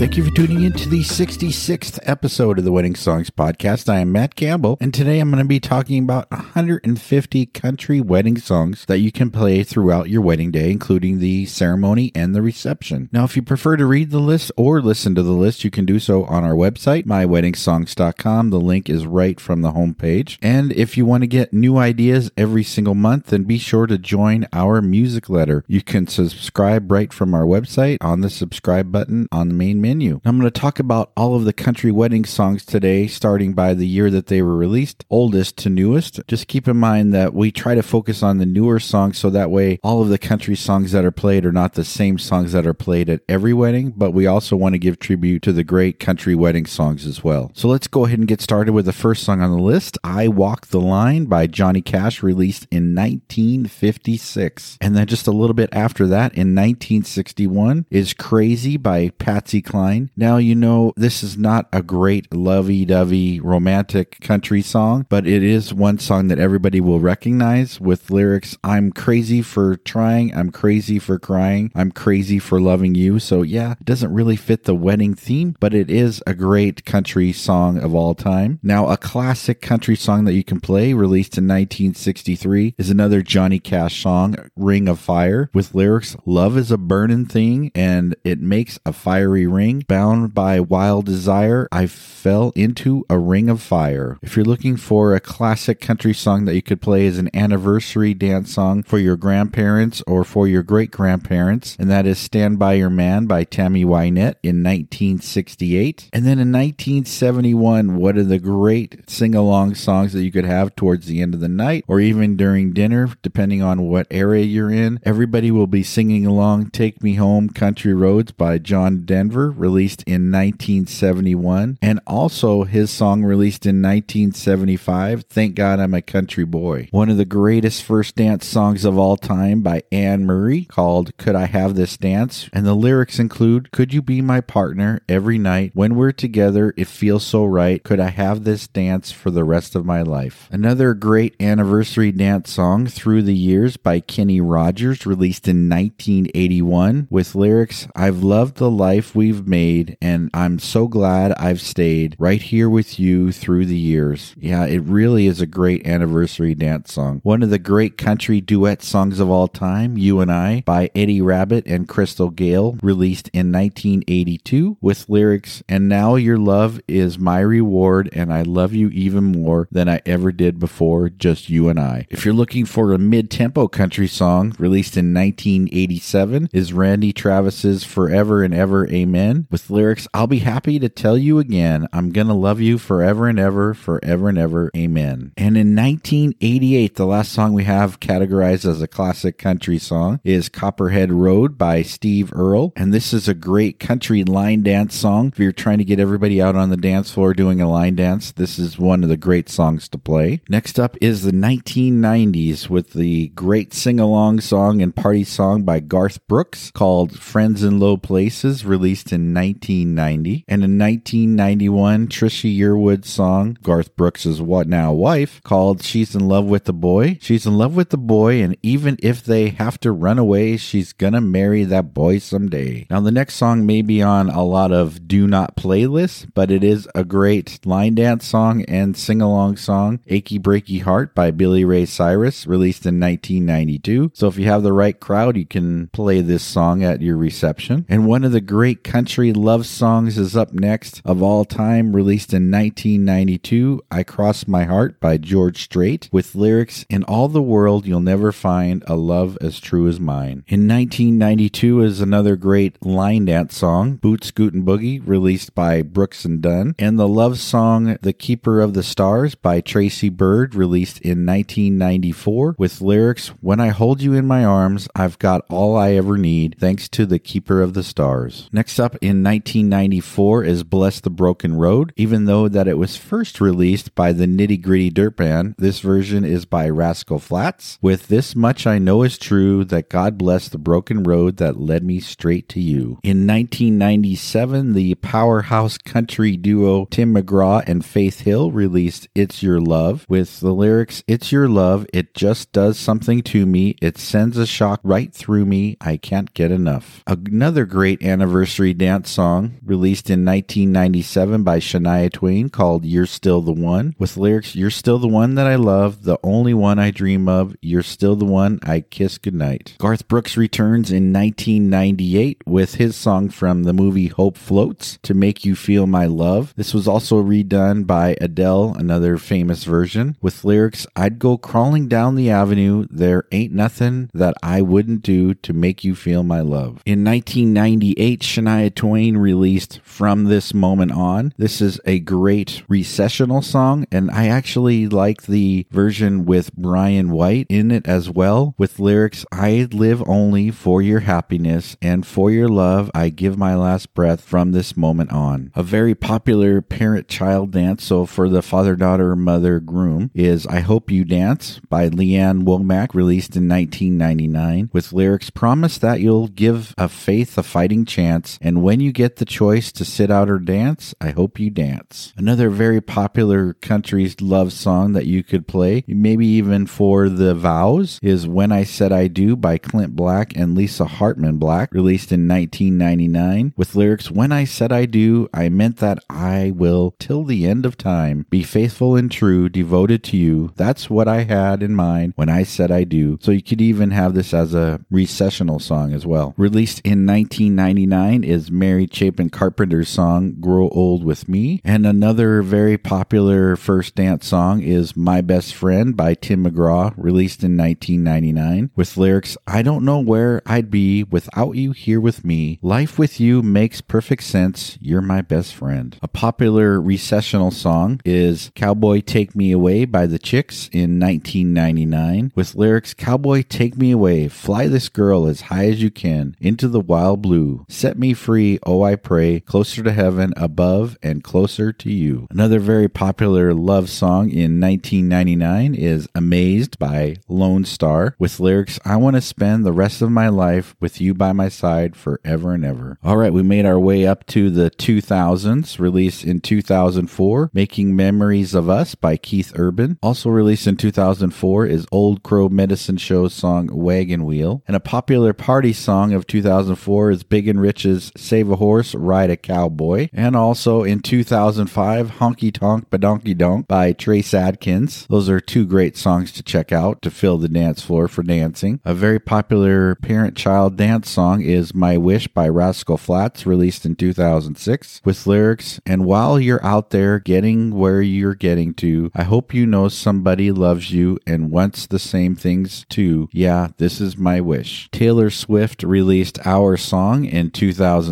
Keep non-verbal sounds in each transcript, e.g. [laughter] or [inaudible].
Thank you for tuning in to the 66th episode of the Wedding Songs Podcast. I am Matt Campbell, and today I'm going to be talking about 150 country wedding songs that you can play throughout your wedding day, including the ceremony and the reception. Now, if you prefer to read the list or listen to the list, you can do so on our website, myweddingsongs.com. The link is right from the homepage. And if you want to get new ideas every single month, then be sure to join our music letter. You can subscribe right from our website on the subscribe button on the main menu menu. I'm going to talk about all of the country wedding songs today, starting by the year that they were released, oldest to newest. Just keep in mind that we try to focus on the newer songs so that way all of the country songs that are played are not the same songs that are played at every wedding, but we also want to give tribute to the great country wedding songs as well. So let's go ahead and get started with the first song on the list, I Walk the Line by Johnny Cash, released in 1956. And then just a little bit after that, in 1961, is Crazy by Patsy Cline now, you know, this is not a great lovey dovey romantic country song, but it is one song that everybody will recognize with lyrics I'm crazy for trying, I'm crazy for crying, I'm crazy for loving you. So, yeah, it doesn't really fit the wedding theme, but it is a great country song of all time. Now, a classic country song that you can play, released in 1963, is another Johnny Cash song, Ring of Fire, with lyrics Love is a burning thing and it makes a fiery ring bound by wild desire, I fell into a ring of fire. If you're looking for a classic country song that you could play as an anniversary dance song for your grandparents or for your great grandparents, and that is Stand By Your Man by Tammy Wynette in 1968. And then in 1971, one of the great sing along songs that you could have towards the end of the night or even during dinner, depending on what area you're in. Everybody will be singing along Take Me Home Country Roads by John Denver released in 1971, and also his song released in 1975, Thank God I'm a Country Boy. One of the greatest first dance songs of all time by Anne Murray called Could I Have This Dance? And the lyrics include Could you be my partner every night? When we're together, it feels so right. Could I have this dance for the rest of my life? Another great anniversary dance song, Through the Years by Kenny Rogers, released in 1981, with lyrics I've loved the life we've made, and I'm so glad I've stayed right here with you through the years. Yeah, it really is a great anniversary dance song. One of the great country duet songs of all time, You and I, by Eddie Rabbitt and Crystal Gayle, released in 1982 with lyrics, And now your love is my reward, and I love you even more than I ever did before, just you and I. If you're looking for a mid tempo country song, released in 1987, is Randy Travis's Forever and Ever Amen with lyrics, I'll be happy to tell you again, I'm gonna love you forever and ever, forever and ever, amen. And in 1988, the last song we have categorized as a classic country song is Copperhead Road by Steve Earle. And this is a great country line dance song. If you're trying to get everybody out on the dance floor doing a line dance, this is one of the great songs to play. Next up is the 1990s with the great sing along song and party song by Garth Brooks called Friends in Low Places, released in 1990. And in 1991, Trisha Yearwood's song, Garth Brooks' What Now wife, called She's in Love with the Boy. She's in love with the boy, and even if they have to run away, she's gonna marry that boy someday. Now, the next song may be on a lot of do not playlists, but it is a great line dance song and sing along song, Achy Breaky Heart by Billy Ray Cyrus, released in 1992. So if you have the right crowd, you can play this song at your reception. And one of the great country Love Songs is up next of all time, released in 1992. I Cross My Heart by George Strait, with lyrics In all the world, you'll never find a love as true as mine. In 1992 is another great line dance song, Boot Scootin' Boogie, released by Brooks and Dunn, and the love song The Keeper of the Stars by Tracy Byrd, released in 1994, with lyrics When I hold you in my arms, I've got all I ever need, thanks to the Keeper of the Stars. Next up in 1994 is Bless the Broken Road. Even though that it was first released by the Nitty Gritty Dirt Band, this version is by Rascal Flatts. With this much I know is true that God bless the broken road that led me straight to you. In 1997, the powerhouse country duo Tim McGraw and Faith Hill released It's Your Love with the lyrics It's Your Love, it just does something to me. It sends a shock right through me. I can't get enough. Another great anniversary dance song released in 1997 by Shania Twain called You're Still the One with lyrics You're still the one that I love, the only one I dream of. You're still the one I kiss goodnight. Garth Brooks returns in 1998 with his song from the movie Hope Floats to Make You Feel My Love. This was also redone by Adele, another famous version, with lyrics I'd go crawling down the avenue. There ain't nothing that I wouldn't do to make you feel my love. In 1998, Shania Twain released From This Moment On. This is a great recessional song, and I actually like the version with Bryan White in it as well, with lyrics I live only for your happiness, and for your love I give my last breath from this moment on. A very popular parent child dance, so for the father daughter mother groom, is I Hope You Dance by Lee Ann Womack, released in 1999, with lyrics Promise that you'll give a faith a fighting chance, and when you get the choice to sit out or dance, I hope you dance. Another very popular country love song that you could play, maybe even for the vows, is When I Said I Do by Clint Black and Lisa Hartman Black, released in 1999, with lyrics When I said I do, I meant that I will, till the end of time, be faithful and true, devoted to you. That's what I had in mind when I said I do. So you could even have this as a recessional song as well. Released in 1999 is Mary Chapin Carpenter's song Grow Old with Me. And another very popular first dance song is My Best Friend by Tim McGraw, released in 1999, with lyrics I don't know where I'd be without you here with me. Life with you makes perfect sense. You're my best friend. A popular recessional song is Cowboy Take Me Away by the Chicks in 1999, with lyrics Cowboy Take Me Away, fly this girl as high as you can into the wild blue. Set me free, oh I pray, closer to heaven above and closer to you. Another very popular love song in 1999 is Amazed by Lonestar, with lyrics I want to spend the rest of my life with you by my side forever and ever. All right, we made our way up to the 2000s, released in 2004, Making Memories of Us by Keith Urban. Also released in 2004 is Old Crow Medicine Show's song Wagon Wheel. And a popular party song of 2004 is Big and Rich's Save a Horse, Ride a Cowboy. And also in 2005, Honky Tonk Badonky Donk by Trace Adkins. Those are two great songs to check out to fill the dance floor for dancing. A very popular parent child dance song is My Wish by Rascal Flatts, released in 2006, with lyrics And while you're out there getting where you're getting to, I hope you know somebody loves you and wants the same things too. Yeah, this is my wish. Taylor Swift released Our Song in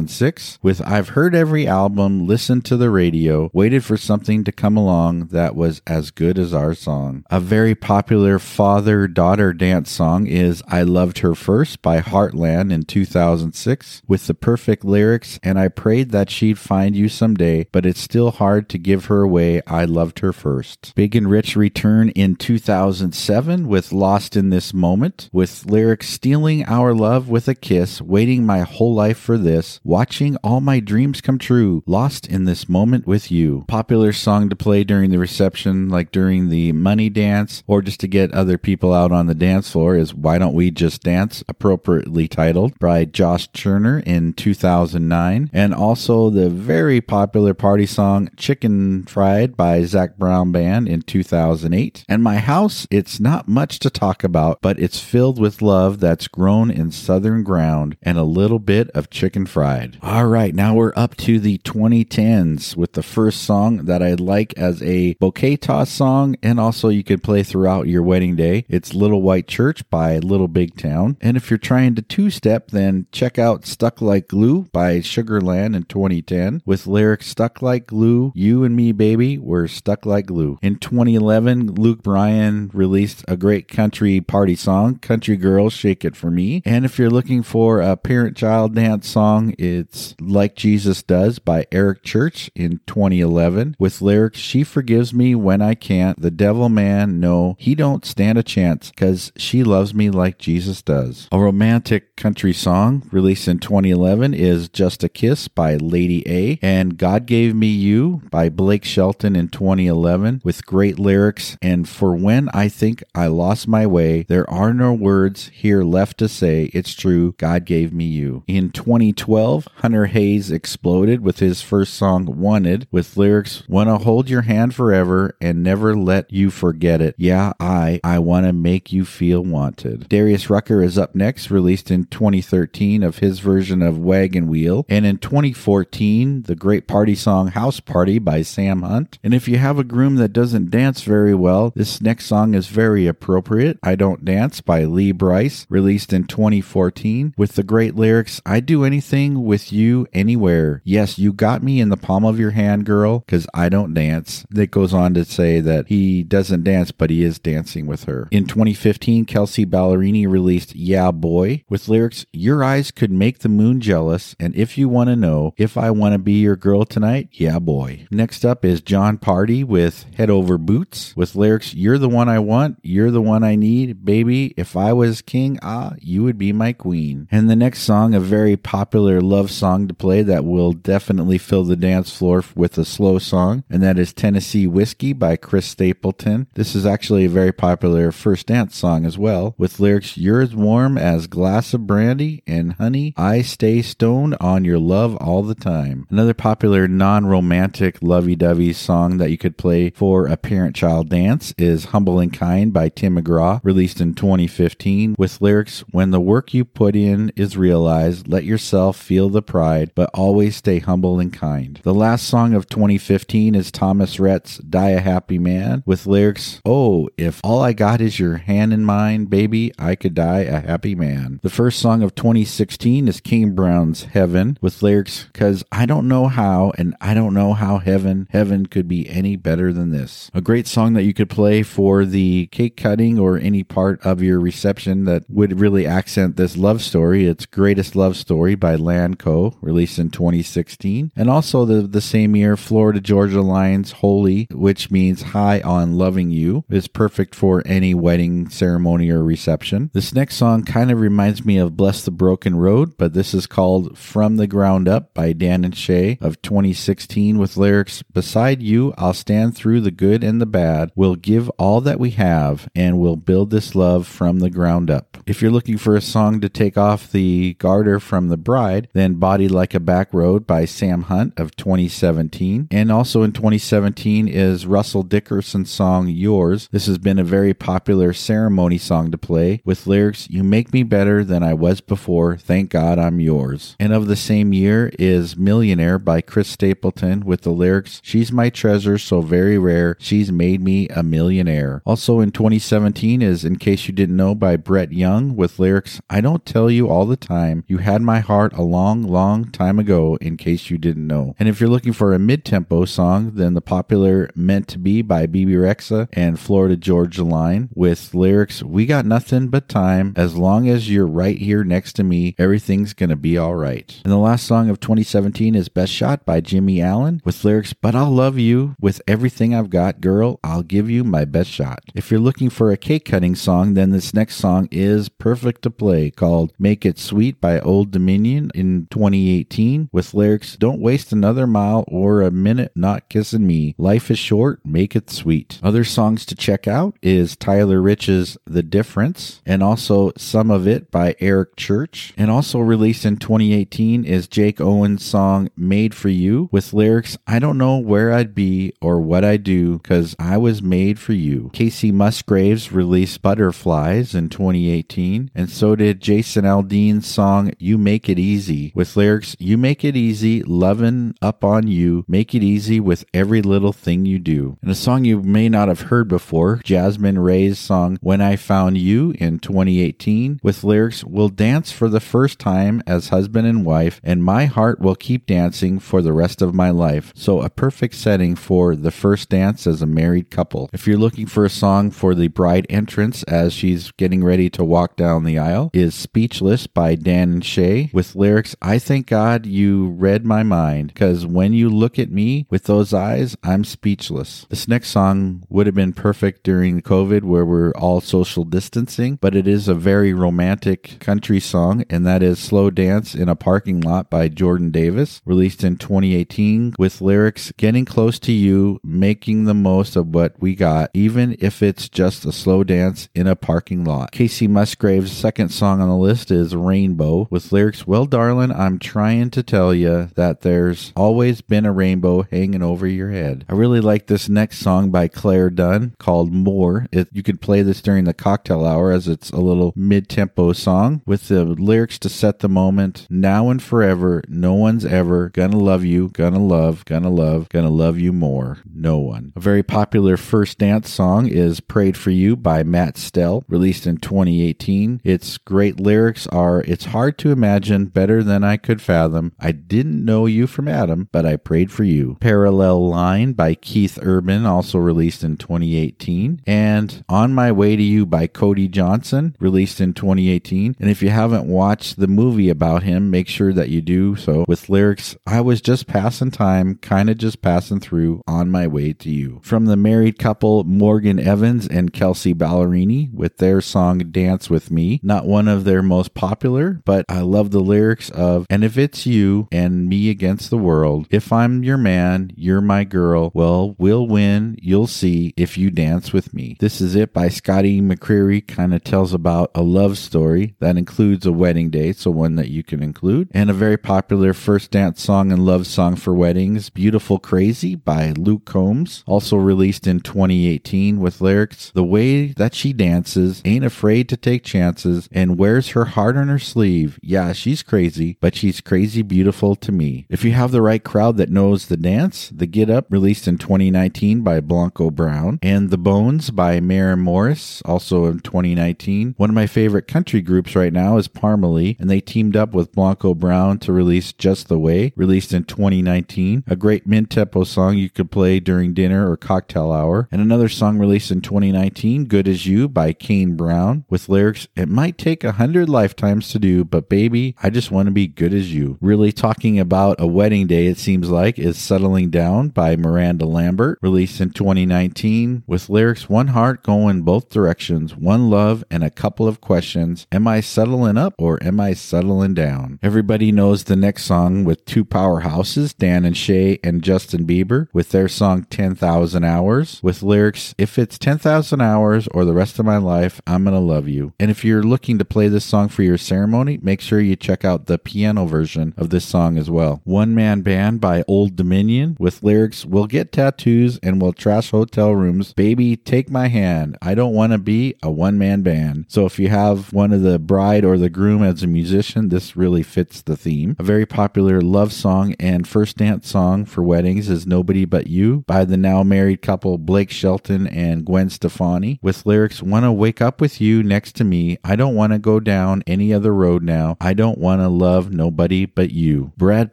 2006 with I've heard every album, listened to the radio, waited for something to come along that was as good as our song. A very popular father daughter dance song is I Loved Her First by Heartland in 2006 with the perfect lyrics, and I prayed that she'd find you someday, but it's still hard to give her away. I loved her first. Big and Rich return in 2007 with Lost in This Moment with lyrics Stealing Our Love with a Kiss, Waiting My Whole Life for This, Watching All My Dreams Come True, Lost in This Moment with You. Popular song to play during the reception, like during the money dance, or just to get other people out on the dance floor, is Why Don't We Just Dance, appropriately titled by Josh Turner in 2009, and also the very popular party song Chicken Fried by Zac Brown Band in 2008. And My House, it's not much to talk about, but it's filled with love that's grown in southern ground and a little bit of chicken fried. All right, now we're up to the 2010s with the first song that I like as a bouquet toss song, and also you could play throughout your wedding day. It's Little White Church by Little Big Town. And if you're trying to two step, then check out Stuck Like Glue by Sugarland in 2010 with lyrics Stuck Like Glue, You and Me Baby, we're stuck like glue. In 2011, Luke Bryan released a great country party song, Country Girls Shake It For Me. And if you're looking for a parent child dance song, It's Like Jesus Does by Eric Church in 2011 with lyrics She forgives me when I can't. The devil man, no, he don't stand a chance because she loves me like Jesus does. A romantic country song released in 2011 is Just a Kiss by Lady A and God Gave Me You by Blake Shelton in 2011 with great lyrics. And for when I think I lost my way, there are no words here left to say. It's true, God gave me you. In 2012, Hunter Hayes exploded with his first song, Wanted, with lyrics, Wanna hold your hand forever and never let you forget it. Yeah, I, I wanna make you feel wanted. Darius Rucker is up next, released in 2013 of his version of Wagon Wheel. And in 2014, the great party song House Party by Sam Hunt. And if you have a groom that doesn't dance very well, this next song is very appropriate. I Don't Dance by Lee Brice, released in 2014, with the great lyrics I do anything with you anywhere. Yes, you got me in the palm of your hand, girl, because I don't dance. That goes on to say that he doesn't dance, but he is dancing with her. In 2015, Kelsea Ballerini released Yeah Boy, with lyrics Your eyes could make the moon jealous, and if you want to know if I want to be your girl tonight, yeah boy. Next up is Jon Pardi with Head Over Boots, with lyrics You're the one I want, you're the one I need, baby. If I was king, ah, you would be my queen. And the next song, a very popular love song to play that will definitely fill the dance floor with a slow song, and that is Tennessee Whiskey by Chris Stapleton. This is actually a very popular first dance song as well, with lyrics You're as warm as glass of brandy, and honey, I stay stoned on your love all the time. Another popular non romantic lovey dovey song that you could play for a parent child dance is Humble and Kind by Tim McGraw, released in 2015, with lyrics When the work you put in is realized, let yourself feel the pride, but always stay humble and kind. The last song of 2015 is Thomas Rhett's Die a Happy Man, with lyrics Oh, if all I got is your hand in mine, baby, I could die a happy man. The first song of 2016 is Kane Brown's Heaven, with lyrics Cause I don't know how, and I don't know how heaven, heaven could be any better than this. A great song that you could play for the cake cutting or any part of your reception that would really accent this love story. It's Greatest Love Story by Land Co., released in 2016. And also the, the same year, Florida Georgia Line's Holy, which means High on Loving You, is perfect for any wedding ceremony or reception. This next song kind of reminds me of Bless the Broken Road, but this is called From the Ground Up by Dan and Shay of 2016 with lyrics Beside you, I'll stand through the good and the bad. We'll give all that we have and we'll build this love from the ground up. If you're looking for a song to take off the garter from the bride, then Body Like a Back Road by Sam Hunt of 2017. And also in 2017 is Russell Dickerson's song Yours. This has been a very popular ceremony song to play with lyrics You make me better than I was before. Thank God I'm yours. And of the same year is Millionaire by Chris Stapleton with the lyrics She's my treasure, so very rare. She's made me a millionaire. Also in 2017 is In Case You Didn't Know by Brett Young with lyrics I don't tell you all the time. You had my heart a long, long time ago, in case you didn't know. And if you're looking for a mid tempo song, then the popular Meant to Be by Bebe Rexha and Florida Georgia Line with lyrics We got nothing but time. As long as you're right here next to me, everything's gonna be alright. And the last song of 2017 is Best Shot by Jimmy Allen with lyrics But I'll love you with everything I've got, girl. I'll give you my best shot. If you're looking for a cake cutting song, then this next song is perfect to play called Make It Sweet by Old Dominion in 2018 with lyrics Don't waste another mile or a minute not kissing me. Life is short, make it sweet. Other songs to check out is Tyler Rich's The Difference and also Some of It by Eric Church. And also released in 2018 is Jake Owen's song Made for You with lyrics I don't know where I'd be or what I'd do because I was made for you. Kacey Musgraves released Butterflies in 2018 and so did Jason Aldean's song You Make It Easy with lyrics You make it easy, lovin' up on you, make it easy with every little thing you do. And a song you may not have heard before, Jasmine Rae's song When I Found You in 2018 with lyrics We'll dance for the first time as husband and wife, and my heart will keep dancing for the rest of my life. So a perfect setting for the first dance as a married couple. If you're looking for a song for the bride entrance as she's getting ready to walk down the aisle, is Speechless by Dan and Shay with lyrics I thank God you read my mind because when you look at me with those eyes, I'm speechless. This next song would have been perfect during COVID where we're all social distancing, but it is a very romantic country song, and that is Slow Dance in a Parking Lot by Jordan Davis, released in 2018 with lyrics Getting close to you, making the most of what we got, even if it's just a slow dance in a parking lot. Kacey Musgrave's second song on the list is Rainbow with lyrics Well, darling, I'm trying to tell you that there's always been a rainbow hanging over your head. I really like this next song by Clare Dunn called More. It, you could play this during the cocktail hour as it's a little mid tempo song with the lyrics to set the moment now and forever. No one's ever gonna love you, gonna love, gonna love, gonna love you more. No one. A very popular first dance song is Prayed for You by Matt Stell, released in 2018. Its great lyrics are It's hard to imagine better than I could fathom. I didn't know you from Adam, but I prayed for you. Parallel Line by Keith Urban, also released in 2018. And On My Way to You by Cody Johnson, released in 2018. And if you haven't watched the movie about him, make sure that you do so with lyrics I was just passing time, kind of just passing through on my way to you. From the married couple Morgan Evans and Kelsea Ballerini with their song Dance With Me. Not one of their most popular, but I love the lyrics of And if it's you and me against the world, if I'm your man, you're my girl, well, we'll win, you'll see if you dance with me. This is it by Scotty McCreery, kind of tells about a love story that includes a wedding day, so one that you can include, and a very popular first dance song and love song for weddings, Beautiful Crazy by Luke Combs, also released in 2018 with lyrics The way that she dances, ain't afraid to take chances, and wears her heart on her sleeve. Yeah, she's crazy, but she's crazy beautiful to me. If you have the right crowd that knows the dance, The Get Up, released in 2019 by Blanco Brown, and The Bones by Maren Morris, also in 2019. One of my favorite country groups right now is Parmalee, and they teamed up with Blanco Brown to release Just the Way, released in 2019. A great mid tempo song you could play during dinner or cocktail hour. And another song released in 2019, Good as You by Kane Brown, with lyrics It might take a hundred lifetimes to do, but baby, I just want to be good as you. Really talking about a wedding day, it seems like, is Settling Down by Miranda Lambert, released in 2019, with lyrics One heart going both directions, one love, and a couple of questions. Am I settling up or am I settling down? Everybody knows the next song with two powerhouses, Dan and Shay and Justin Bieber, with their song 10,000 Hours, with lyrics If it's 10,000 hours or the rest of my life, I'm gonna love you. And if you're looking to play this song for your ceremony, make sure you check out the piano version of this song as well. One Man Band by Old Dominion, with lyrics We'll get tattoos and we'll trash hotel rooms. Baby, take my hand. I don't want to be a one man band. So if you have one of the bride or the groom as a musician, this really fits the theme. A very popular love song and first dance song for weddings is Nobody But You by the now married couple Blake Shelton and Gwen Stefani with lyrics Want to wake up with you next to me. I don't want to go down any other road now. I don't want to love nobody but you. Brad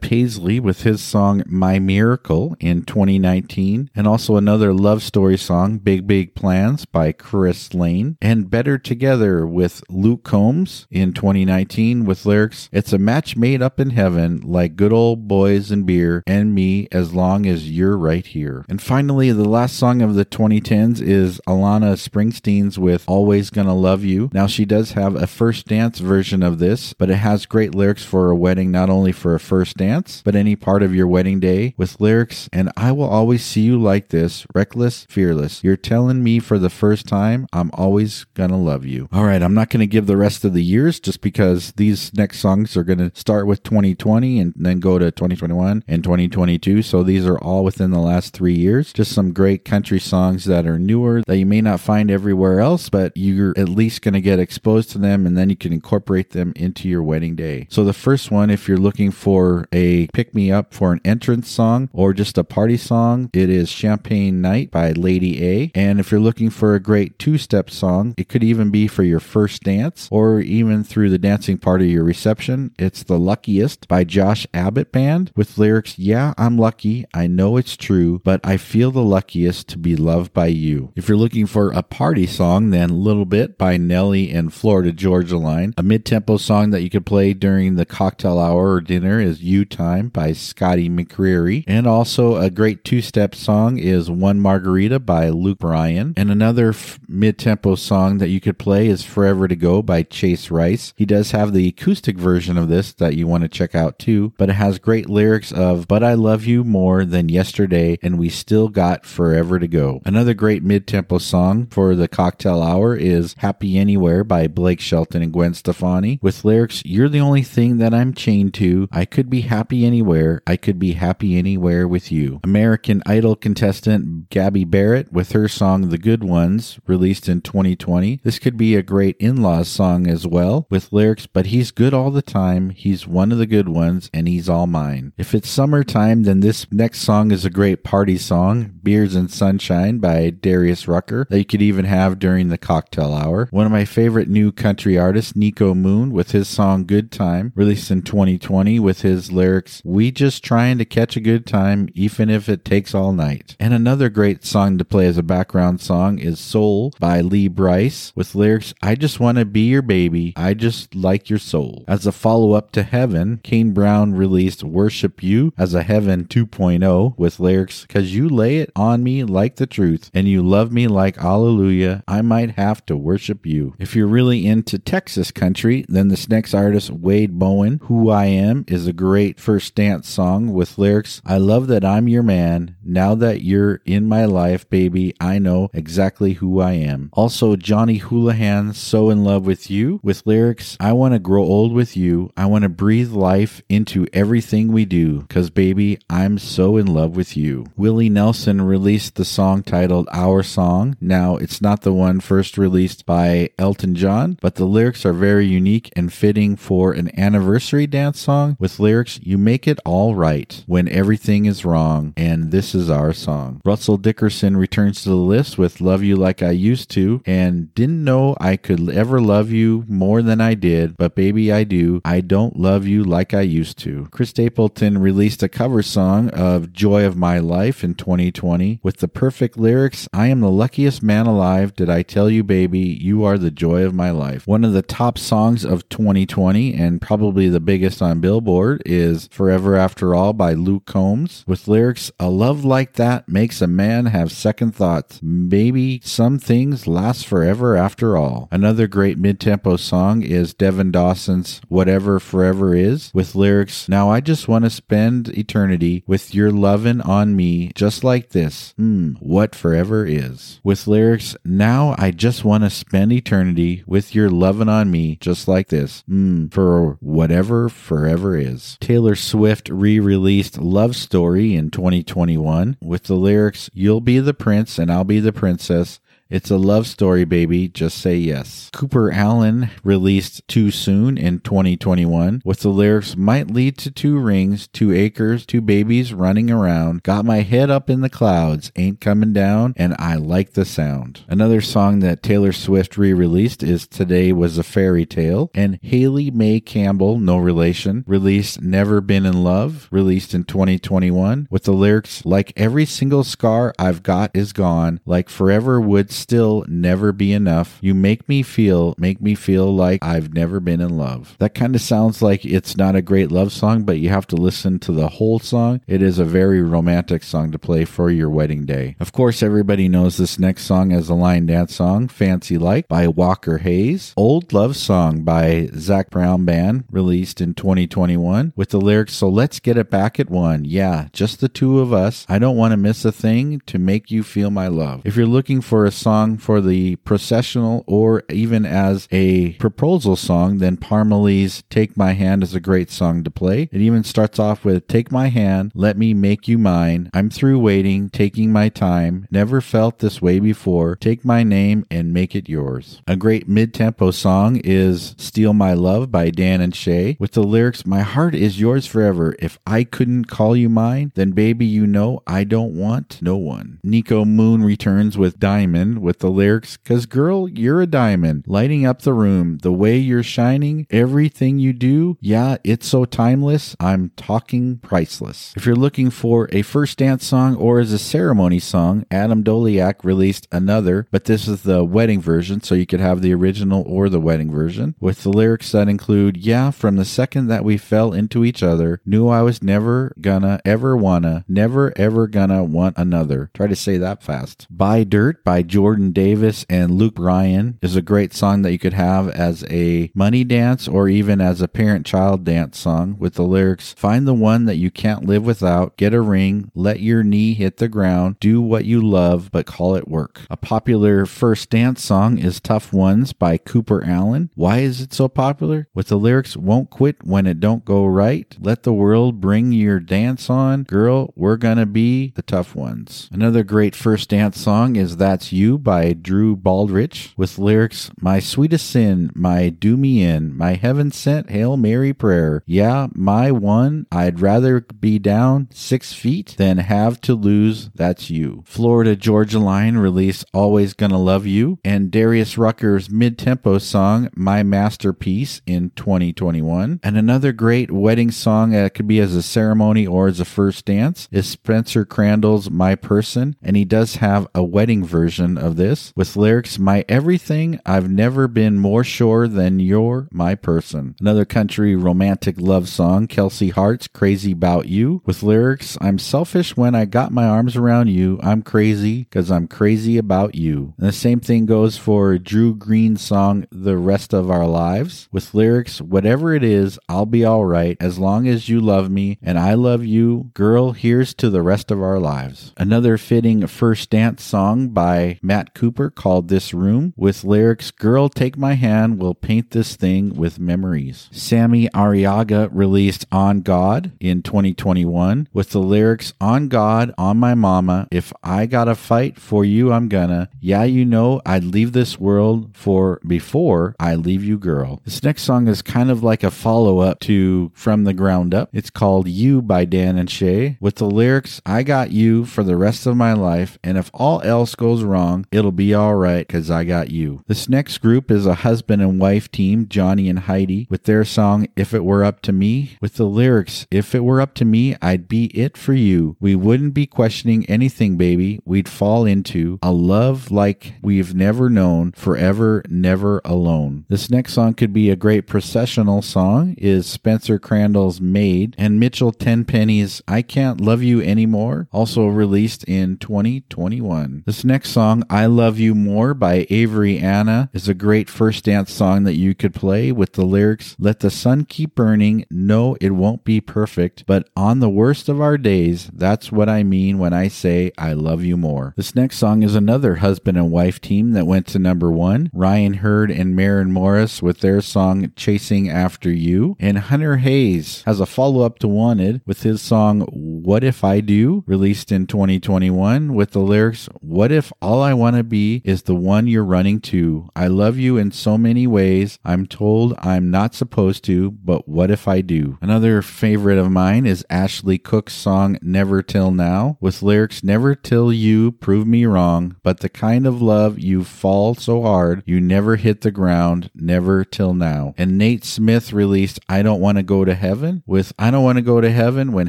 Paisley with his song My Miracle in 2019 and also another love story song Big Big Plans by Chris Lane and Better Together with Luke Combs in 2019 with lyrics It's a match made up in heaven like good old boys and beer and me as long as you're right here. And finally, the last song of the 2010s is Alana Springsteen's with Always Gonna Love You. Now, she does have a first dance version of this, but it has great lyrics for a wedding, not only for a first dance, but any part of your wedding day with lyrics, and I will always see you like this, reckless, fearless. You're telling me for the first time, I'm always gonna love you. All right, I'm not gonna give the rest of the years just because these next songs are gonna start with 2020 and then go to 2021 and 2022. So these are all within the last three years. Just some great country songs that are newer that you may not find everywhere else, but you're at least gonna get exposed to them and then you can incorporate them into your wedding day. So the first one, if you're looking for a pick me up for an entrance song or just a party song, it is Champagne Night by Lady A. And if you're looking for a great two step song, it could even be for your first dance or even through the dancing part of your reception. It's The Luckiest by Josh Abbott Band with lyrics Yeah, I'm lucky. I know it's true, but I feel the luckiest to be loved by you. If you're looking for a party song, then Little Bit by Nelly and Florida Georgia Line, a mid tempo song that you could play during the cocktail hour or dinner is You Time by Scotty McCreery. And also a great two step song is One Margarita by Luke Bryan. And another f- mid tempo song that you could play is Forever to Go by Chase Rice. He does have the acoustic version of this that you want to check out too, but it has great lyrics of But I Love You More Than Yesterday and We Still Got Forever to Go. Another great mid tempo song for the cocktail hour is Happy Anywhere by Blake Shelton and Gwen Stefani with lyrics You're the only thing that I'm chained to. I could be happy anywhere. I could be happy anywhere with you. American Idol contestant Gabby Barrett with her song The Good Ones, released in 2020. This could be a great in laws song as well, with lyrics, but he's good all the time. He's one of the good ones, and he's all mine. If it's summertime, then this next song is a great party song, Beers and Sunshine by Darius Rucker, that you could even have during the cocktail hour. One of my favorite new country artists, Niko Moon, with his song Good Time, released in 2020 with his lyrics, We just trying to catch a good time, even if it takes all night. And another great song to play as a background song is Soul by Lee Brice with lyrics, I just want to be your baby. I just like your soul. As a follow up to Heaven, Kane Brown released Worship You as a Heaven 2.0 with lyrics, Cause you lay it on me like the truth and you love me like Alleluia. I might have to worship you. If you're really into Texas country, then this next artist, Wade Bowen, Who I Am, is a great first dance song with lyrics, I love that I'm your man. Now that you're in my life, baby, I know exactly who I am. Also, Johnny Houlihan, So in Love with You, with lyrics, I want to grow old with you. I want to breathe life into everything we do, cause baby, I'm so in love with you. Willie Nelson released the song titled Our Song. Now, it's not the one first released by Elton John, but the lyrics are very unique and fitting for an anniversary dance song with lyrics, You make it all right when everything is wrong, and this is our song. Russell Dickerson returns to the list with Love You Like I Used to, and didn't know I could ever love you more than I did, but baby, I do. I don't love you like I used to. Chris Stapleton released a cover song of Joy of My Life in 2020 with the perfect lyrics I am the luckiest man alive. Did I tell you, baby, you are the joy of my life? One of the top songs of 2020 and probably the biggest on Billboard is Forever After All by Luke Combs with lyrics A love like that makes a man have second thoughts. Maybe some things last forever after all. Another great mid tempo song is Devin Dawson's Whatever Forever Is with lyrics Now I just want to spend eternity with your lovin' on me just like this. Hmm, what forever is. With lyrics Now I just want to spend eternity with your lovin' on me just like this. Hmm, for whatever forever is. Taylor Swift re released Love Story in 2021 with the lyrics You'll be the prince and I'll be the princess. It's a love story, baby. Just say yes. Cooper Alan released Too Soon in 2021 with the lyrics Might lead to two rings, two acres, two babies running around. Got my head up in the clouds, ain't coming down, and I like the sound. Another song that Taylor Swift re released is Today Was a Fairy Tale, and Haley May Campbell, no relation, released Never Been in Love, released in 2021 with the lyrics Like every single scar I've got is gone, like forever would still never be enough. You make me feel, make me feel like I've never been in love. That kind of sounds like it's not a great love song, but you have to listen to the whole song. It is a very romantic song to play for your wedding day. Of course, everybody knows this next song as a line dance song, Fancy Like by Walker Hayes. Old Love Song by Zac Brown Band, released in 2021 with the lyrics, So let's get it back at one. Yeah, just the two of us. I don't want to miss a thing to make you feel my love. If you're looking for a song for the processional or even as a proposal song, then Parmalee's Take My Hand is a great song to play. It even starts off with Take My Hand, Let Me Make You Mine. I'm through waiting, taking my time. Never felt this way before. Take my name and make it yours. A great mid tempo song is Steal My Love by Dan and Shay with the lyrics My heart is yours forever. If I couldn't call you mine, then baby, you know I don't want no one. Niko Moon returns with Diamond with the lyrics, Cause girl, you're a diamond, lighting up the room, the way you're shining, everything you do, yeah, it's so timeless, I'm talking priceless. If you're looking for a first dance song or as a ceremony song, Adam Doleac released another, but this is the wedding version, so you could have the original or the wedding version, with the lyrics that include, Yeah, from the second that we fell into each other, knew I was never gonna ever wanna, never ever gonna want another. Try to say that fast. Buy Dirt by Jordan Davis and Luke Bryan is a great song that you could have as a money dance or even as a parent child dance song with the lyrics, Find the one that you can't live without, get a ring, let your knee hit the ground, do what you love, but call it work. A popular first dance song is Tough Ones by Cooper Alan. Why is it so popular? With the lyrics, Won't quit when it don't go right, let the world bring your dance on, girl, we're gonna be the tough ones. Another great first dance song is That's You by Drew Baldridge with lyrics, My sweetest sin, my do me in, my heaven sent Hail Mary prayer. Yeah, my one, I'd rather be down six feet than have to lose. That's you. Florida Georgia Line release Always Gonna Love You and Darius Rucker's mid tempo song, My Masterpiece in 2021. And another great wedding song that could be as a ceremony or as a first dance is Spencer Crandall's My Person. And he does have a wedding version this with lyrics, My everything, I've never been more sure than you're my person. Another country romantic love song, Kelsey Hart's Crazy About You with lyrics, I'm selfish when I got my arms around you. I'm crazy because I'm crazy about you. And the same thing goes for Drew Green's song, The Rest of Our Lives with lyrics, Whatever it is, I'll be alright as long as you love me and I love you. Girl, here's to the rest of our lives. Another fitting first dance song by Matt Cooper called This Room with lyrics, Girl, take my hand, we'll paint this thing with memories. Sammy Arriaga released On God in 2021 with the lyrics, On God, on my mama, if I gotta fight for you, I'm gonna. Yeah, you know, I'd leave this world for before I leave you, girl. This next song is kind of like a follow up to From the Ground Up. It's called You by Dan and Shay with the lyrics, I got you for the rest of my life, and if all else goes wrong, it'll be alright because I got you. This next group is a husband and wife team, Johnny and Heidi, with their song If It Were Up to Me, with the lyrics, If it were up to me, I'd be it for you. We wouldn't be questioning anything, baby. We'd fall into a love like we've never known, forever, never alone. This next song could be a great processional song, is Spencer Crandall's Maid, and Mitchell Tenpenny's I Can't Love You Anymore, also released in 2021. This next song, I Love You More by Avery Anna, is a great first dance song that you could play with the lyrics Let the sun keep burning. No, it won't be perfect, but on the worst of our days, that's what I mean when I say I love you more. This next song is another husband and wife team that went to number one Ryan Hurd and Maren Morris with their song Chasing After You. And Hunter Hayes has a follow up to Wanted with his song What If I Do, released in 2021, with the lyrics What if all I want to be is the one you're running to? I love you in so many ways. I'm told I'm not supposed to, but what if I do? Another favorite of mine is Ashley Cook's song Never Till Now, with lyrics Never till you prove me wrong, but the kind of love you fall so hard you never hit the ground, never till now. And Nate Smith released I Don't Want to Go to Heaven with I Don't Want to Go to Heaven when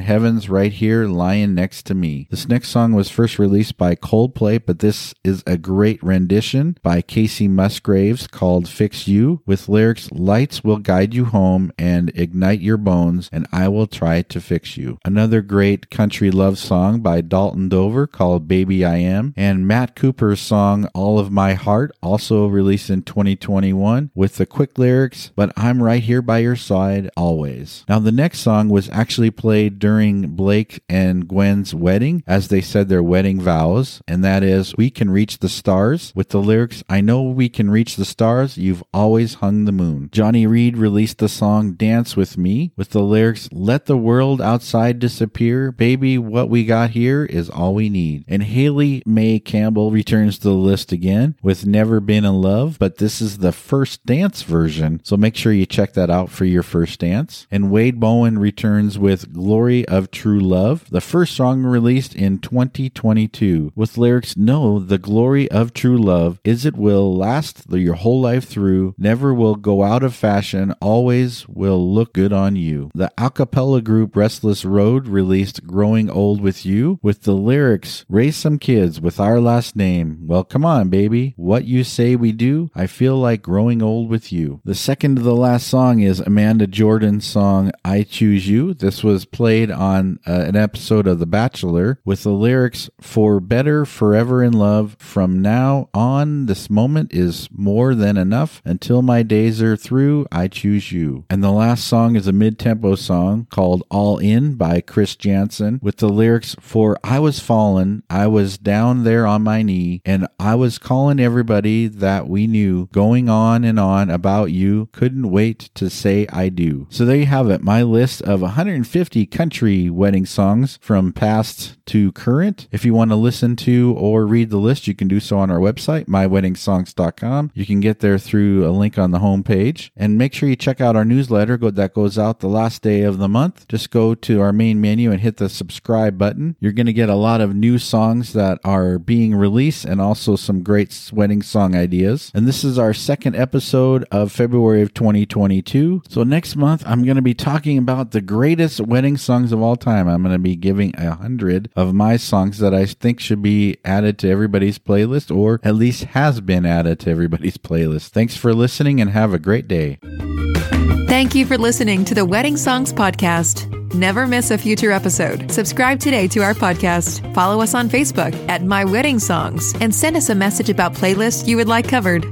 heaven's right here lying next to me. This next song was first released by Coldplay, but this is a great rendition by Kacey Musgraves called Fix You with lyrics Lights will guide you home and ignite your bones, and I will try to fix you. Another great country love song by Dalton Dover called Baby I Am, and Matt Cooper's song All of My Heart, also released in 2021, with the quick lyrics, But I'm right here by your side always. Now, the next song was actually played during Blake and Gwen's wedding as they said their wedding vows, and that is, We can reach the stars, with the lyrics, I know we can reach the stars, you've always hung the moon. Johnny Reed released the song Dance with Me, with the lyrics, Let the world outside disappear, baby, what we got here is all we need. And Haley May Campbell returns to the list again with Never Been in Love, but this is the first dance version, so make sure you check that out for your first dance. And Wade Bowen returns with Glory of True Love, the first song released in 2022, with lyrics No, the glory glory of true love is it will last your whole life through, never will go out of fashion, always will look good on you. The a cappella group Restless Road released Growing Old with You with the lyrics Raise some kids with our last name. Well, come on, baby. What you say we do, I feel like growing old with you. The second to the last song is Amanda Jordan's song I Choose You. This was played on uh, an episode of The Bachelor with the lyrics For better, forever in love, from now on, this moment is more than enough. Until my days are through, I choose you. And the last song is a mid tempo song called All In by Chris Janson with the lyrics For I was fallen, I was down there on my knee, and I was calling everybody that we knew, going on and on about you. Couldn't wait to say I do. So there you have it, my list of 150 country wedding songs from past to current. If you want to listen to or read the list, you can do so on our website, myweddingsongs.com. You can get there through a link on the homepage. And make sure you check out our newsletter that goes out the last day of the month. Just go to our main menu and hit the subscribe button. You're going to get a lot of new songs that are being released and also some great wedding song ideas. And this is our second episode of February of 2022. So next month, I'm going to be talking about the greatest wedding songs of all time. I'm going to be giving a hundred of my songs that I think should be added to everybody's playlist or at least has been added to everybody's [laughs] playlist. Thanks for listening and have a great day. Thank you for listening to the Wedding Songs Podcast. Never miss a future episode. Subscribe today to our podcast. Follow us on Facebook at My Wedding Songs and send us a message about playlists you would like covered.